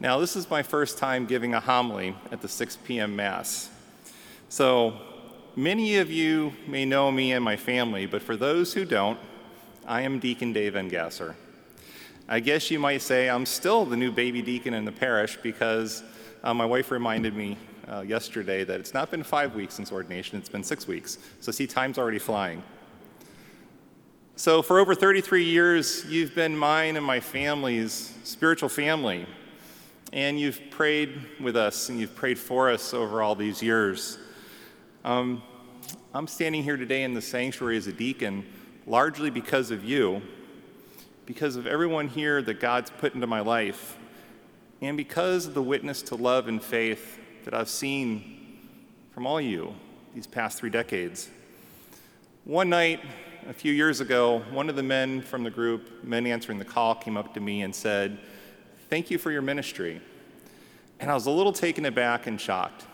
Now, this is my first time giving a homily at the 6 p.m. Mass. So, many of you may know me and my family, but for those who don't, I am Deacon Dave Engasser. I guess you might say I'm still the new baby deacon in the parish because uh, my wife reminded me uh, yesterday that it's not been five weeks since ordination, it's been six weeks. So, see, time's already flying. So, for over 33 years, you've been mine and my family's spiritual family. And you've prayed with us and you've prayed for us over all these years. Um, I'm standing here today in the sanctuary as a deacon largely because of you, because of everyone here that God's put into my life, and because of the witness to love and faith that I've seen from all you these past three decades. One night, a few years ago, one of the men from the group, Men Answering the Call, came up to me and said, Thank you for your ministry. And I was a little taken aback and shocked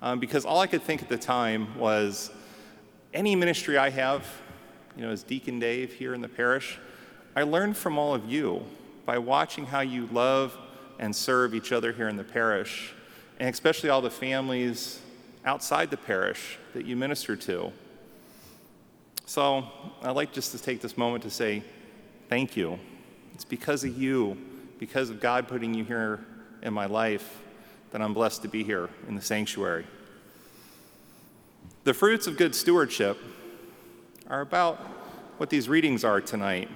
um, because all I could think at the time was any ministry I have, you know, as Deacon Dave here in the parish, I learned from all of you by watching how you love and serve each other here in the parish, and especially all the families outside the parish that you minister to. So I'd like just to take this moment to say thank you. It's because of you, because of God putting you here in my life, that I'm blessed to be here in the sanctuary. The fruits of good stewardship are about what these readings are tonight.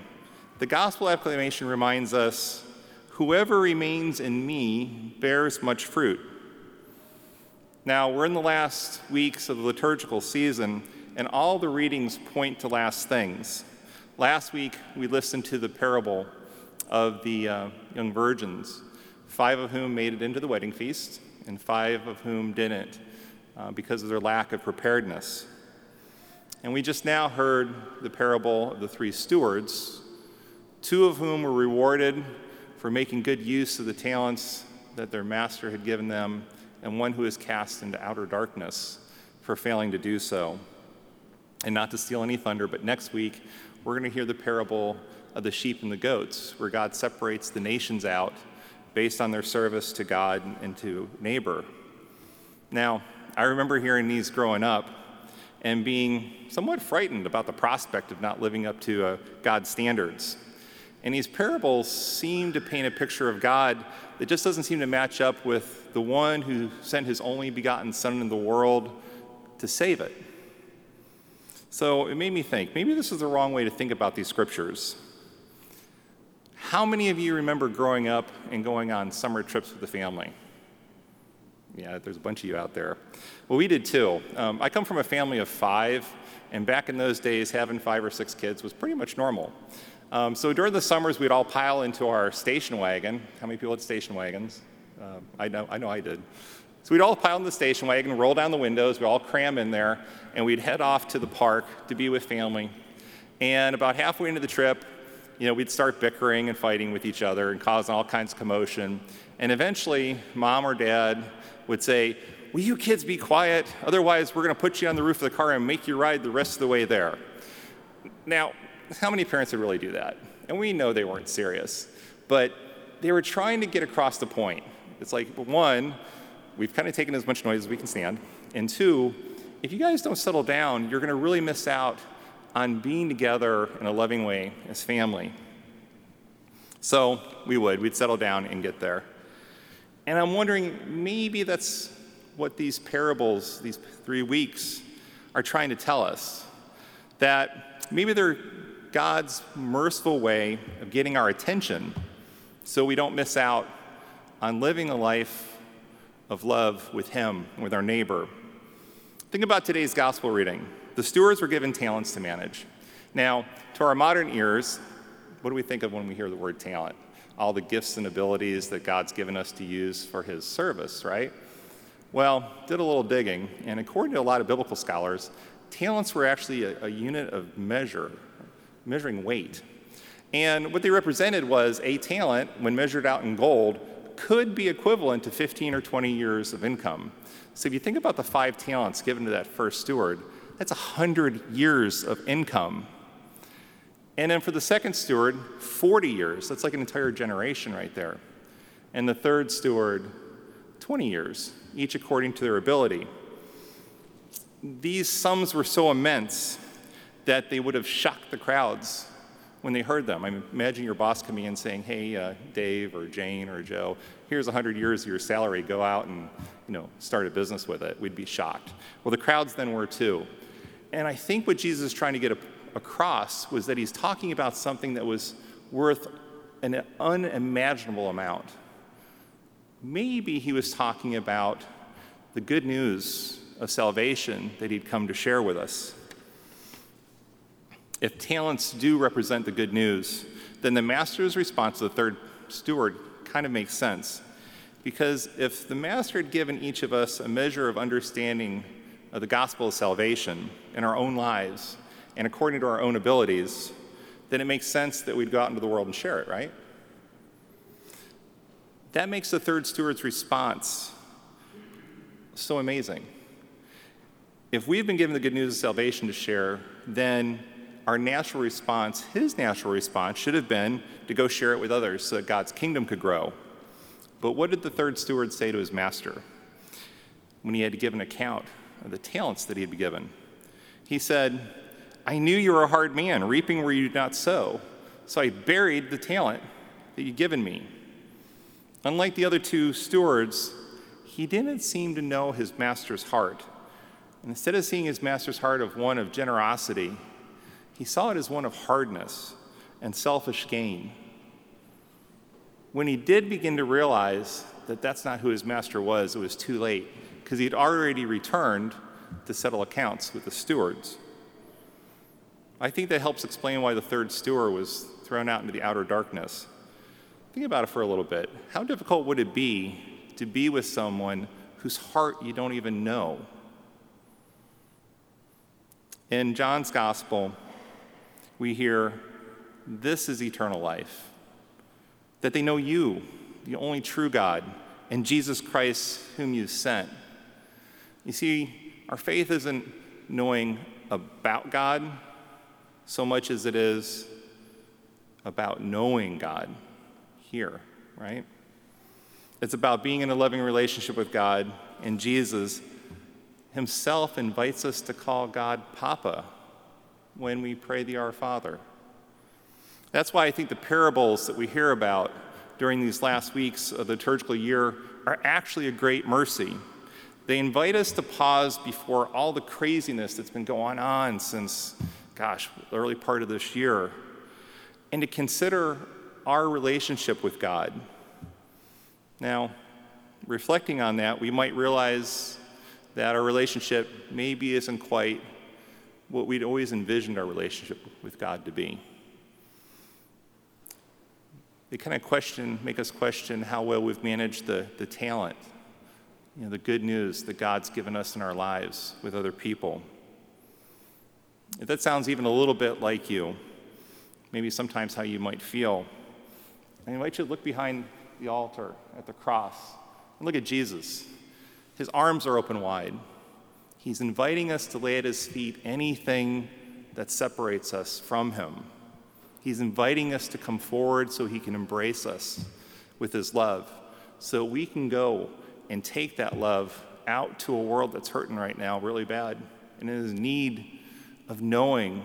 The gospel acclamation reminds us whoever remains in me bears much fruit. Now, we're in the last weeks of the liturgical season, and all the readings point to last things. Last week, we listened to the parable of the uh, young virgins, five of whom made it into the wedding feast, and five of whom didn't uh, because of their lack of preparedness. And we just now heard the parable of the three stewards, two of whom were rewarded for making good use of the talents that their master had given them, and one who is cast into outer darkness for failing to do so. And not to steal any thunder, but next week we're going to hear the parable of the sheep and the goats, where God separates the nations out based on their service to God and to neighbor. Now, I remember hearing these growing up and being somewhat frightened about the prospect of not living up to uh, God's standards. And these parables seem to paint a picture of God that just doesn't seem to match up with the one who sent his only begotten Son into the world to save it. So it made me think maybe this is the wrong way to think about these scriptures. How many of you remember growing up and going on summer trips with the family? Yeah, there's a bunch of you out there. Well, we did too. Um, I come from a family of five, and back in those days, having five or six kids was pretty much normal. Um, so during the summers, we'd all pile into our station wagon. How many people had station wagons? Uh, I know, I know, I did. So we'd all pile in the station wagon, roll down the windows, we'd all cram in there, and we'd head off to the park to be with family. And about halfway into the trip, you know, we'd start bickering and fighting with each other and causing all kinds of commotion. And eventually, mom or dad would say, Will you kids be quiet? Otherwise, we're going to put you on the roof of the car and make you ride the rest of the way there. Now, how many parents would really do that? And we know they weren't serious, but they were trying to get across the point. It's like, one, we've kind of taken as much noise as we can stand. And two, if you guys don't settle down, you're going to really miss out on being together in a loving way as family. So we would, we'd settle down and get there. And I'm wondering, maybe that's what these parables, these three weeks, are trying to tell us. That maybe they're God's merciful way of getting our attention so we don't miss out on living a life of love with Him, with our neighbor. Think about today's gospel reading. The stewards were given talents to manage. Now, to our modern ears, what do we think of when we hear the word talent? All the gifts and abilities that God's given us to use for His service, right? Well, did a little digging, and according to a lot of biblical scholars, talents were actually a, a unit of measure, measuring weight. And what they represented was a talent, when measured out in gold, could be equivalent to 15 or 20 years of income. So if you think about the five talents given to that first steward, that's 100 years of income. And then for the second steward, 40 years. That's like an entire generation right there. and the third steward 20 years, each according to their ability. These sums were so immense that they would have shocked the crowds when they heard them. I mean, imagine your boss coming in saying, "Hey, uh, Dave or Jane or Joe, here's 100 years of your salary. Go out and you know start a business with it." We'd be shocked. Well, the crowds then were too. And I think what Jesus is trying to get across was that he's talking about something that was worth an unimaginable amount. Maybe he was talking about the good news of salvation that he'd come to share with us. If talents do represent the good news, then the master's response to the third steward kind of makes sense. Because if the master had given each of us a measure of understanding of the gospel of salvation in our own lives and according to our own abilities, then it makes sense that we'd go out into the world and share it, right? That makes the third steward's response so amazing. If we've been given the good news of salvation to share, then our natural response, his natural response, should have been to go share it with others so that God's kingdom could grow. But what did the third steward say to his master when he had to give an account of the talents that he had been given? He said, I knew you were a hard man, reaping where you did not sow, so I buried the talent that you'd given me. Unlike the other two stewards, he didn't seem to know his master's heart. Instead of seeing his master's heart of one of generosity, he saw it as one of hardness and selfish gain. When he did begin to realize that that's not who his master was, it was too late because he'd already returned to settle accounts with the stewards. I think that helps explain why the third steward was thrown out into the outer darkness. Think about it for a little bit. How difficult would it be to be with someone whose heart you don't even know? In John's gospel, we hear, This is eternal life. That they know you, the only true God, and Jesus Christ, whom you sent. You see, our faith isn't knowing about God so much as it is about knowing God here, right? It's about being in a loving relationship with God, and Jesus himself invites us to call God Papa when we pray the Our Father. That's why I think the parables that we hear about during these last weeks of the liturgical year are actually a great mercy. They invite us to pause before all the craziness that's been going on since, gosh, the early part of this year, and to consider our relationship with God. Now, reflecting on that, we might realize that our relationship maybe isn't quite what we'd always envisioned our relationship with God to be. They kind of question, make us question how well we've managed the, the talent, you know, the good news that God's given us in our lives with other people. If that sounds even a little bit like you, maybe sometimes how you might feel, I invite you to look behind the altar at the cross and look at Jesus. His arms are open wide. He's inviting us to lay at his feet anything that separates us from him. He's inviting us to come forward so he can embrace us with his love, so we can go and take that love out to a world that's hurting right now really bad and is in need of knowing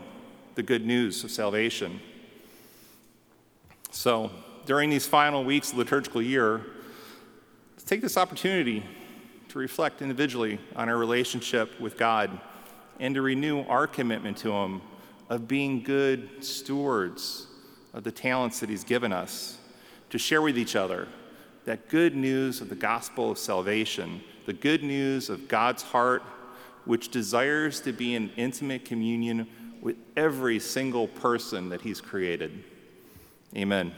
the good news of salvation. So, during these final weeks of the liturgical year, let's take this opportunity to reflect individually on our relationship with God and to renew our commitment to Him of being good stewards of the talents that He's given us, to share with each other that good news of the gospel of salvation, the good news of God's heart, which desires to be in intimate communion with every single person that He's created. Amen.